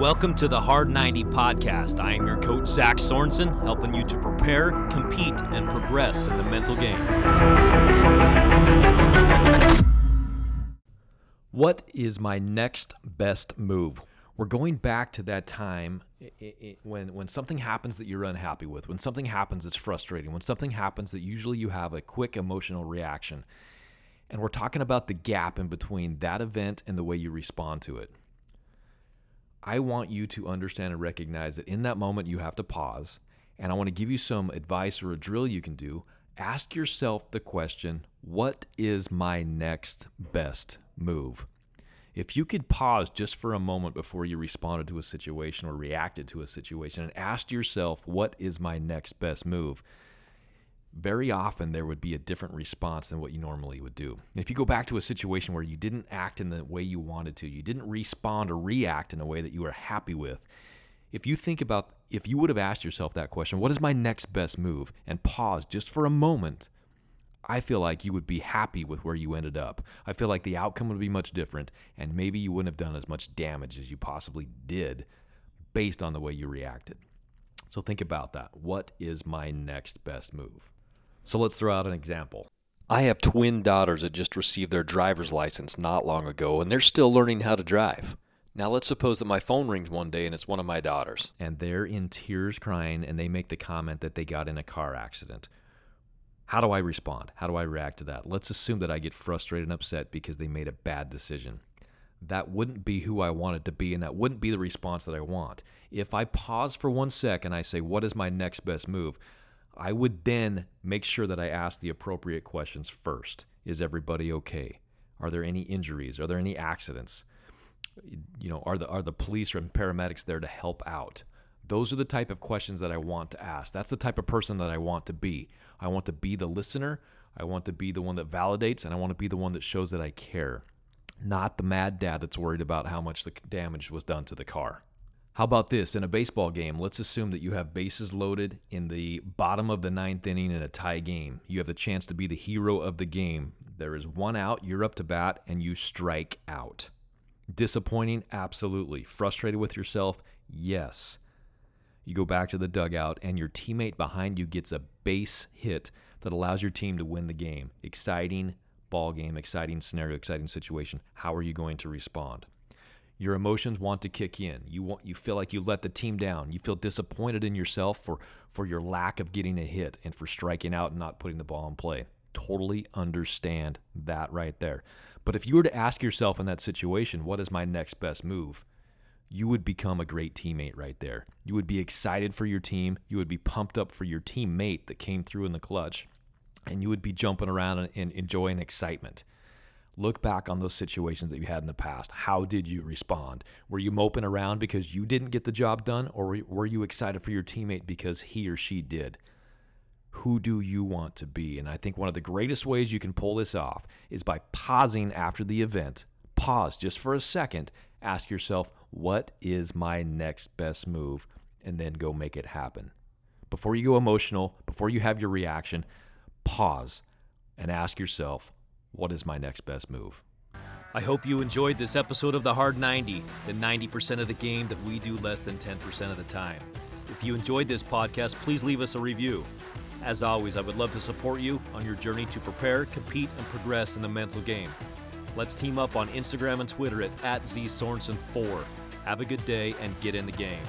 Welcome to the Hard 90 podcast. I am your coach, Zach Sorensen, helping you to prepare, compete, and progress in the mental game. What is my next best move? We're going back to that time when when something happens that you're unhappy with, when something happens that's frustrating, when something happens that usually you have a quick emotional reaction. And we're talking about the gap in between that event and the way you respond to it. I want you to understand and recognize that in that moment you have to pause. And I want to give you some advice or a drill you can do. Ask yourself the question what is my next best move? If you could pause just for a moment before you responded to a situation or reacted to a situation and asked yourself, what is my next best move? Very often there would be a different response than what you normally would do. If you go back to a situation where you didn't act in the way you wanted to, you didn't respond or react in a way that you were happy with, if you think about if you would have asked yourself that question, what is my next best move? And pause just for a moment I feel like you would be happy with where you ended up. I feel like the outcome would be much different, and maybe you wouldn't have done as much damage as you possibly did based on the way you reacted. So think about that. What is my next best move? So let's throw out an example. I have twin daughters that just received their driver's license not long ago, and they're still learning how to drive. Now, let's suppose that my phone rings one day and it's one of my daughters. And they're in tears crying, and they make the comment that they got in a car accident. How do I respond? How do I react to that? Let's assume that I get frustrated and upset because they made a bad decision. That wouldn't be who I wanted to be, and that wouldn't be the response that I want. If I pause for one second, I say, What is my next best move? I would then make sure that I ask the appropriate questions first. Is everybody okay? Are there any injuries? Are there any accidents? You know, are the are the police or paramedics there to help out? Those are the type of questions that I want to ask. That's the type of person that I want to be. I want to be the listener. I want to be the one that validates, and I want to be the one that shows that I care, not the mad dad that's worried about how much the damage was done to the car. How about this? In a baseball game, let's assume that you have bases loaded in the bottom of the ninth inning in a tie game. You have the chance to be the hero of the game. There is one out, you're up to bat, and you strike out. Disappointing? Absolutely. Frustrated with yourself? Yes. You go back to the dugout, and your teammate behind you gets a base hit that allows your team to win the game. Exciting ball game, exciting scenario, exciting situation. How are you going to respond? Your emotions want to kick in. You want you feel like you let the team down. You feel disappointed in yourself for for your lack of getting a hit and for striking out and not putting the ball in play. Totally understand that right there. But if you were to ask yourself in that situation, what is my next best move? you would become a great teammate right there. You would be excited for your team. You would be pumped up for your teammate that came through in the clutch. And you would be jumping around and enjoying excitement. Look back on those situations that you had in the past. How did you respond? Were you moping around because you didn't get the job done, or were you excited for your teammate because he or she did? Who do you want to be? And I think one of the greatest ways you can pull this off is by pausing after the event. Pause just for a second ask yourself, what is my next best move? And then go make it happen. Before you go emotional, before you have your reaction, pause and ask yourself, what is my next best move? I hope you enjoyed this episode of The Hard 90, the 90% of the game that we do less than 10% of the time. If you enjoyed this podcast, please leave us a review. As always, I would love to support you on your journey to prepare, compete, and progress in the mental game. Let's team up on Instagram and Twitter at, at ZSorensen4. Have a good day and get in the game.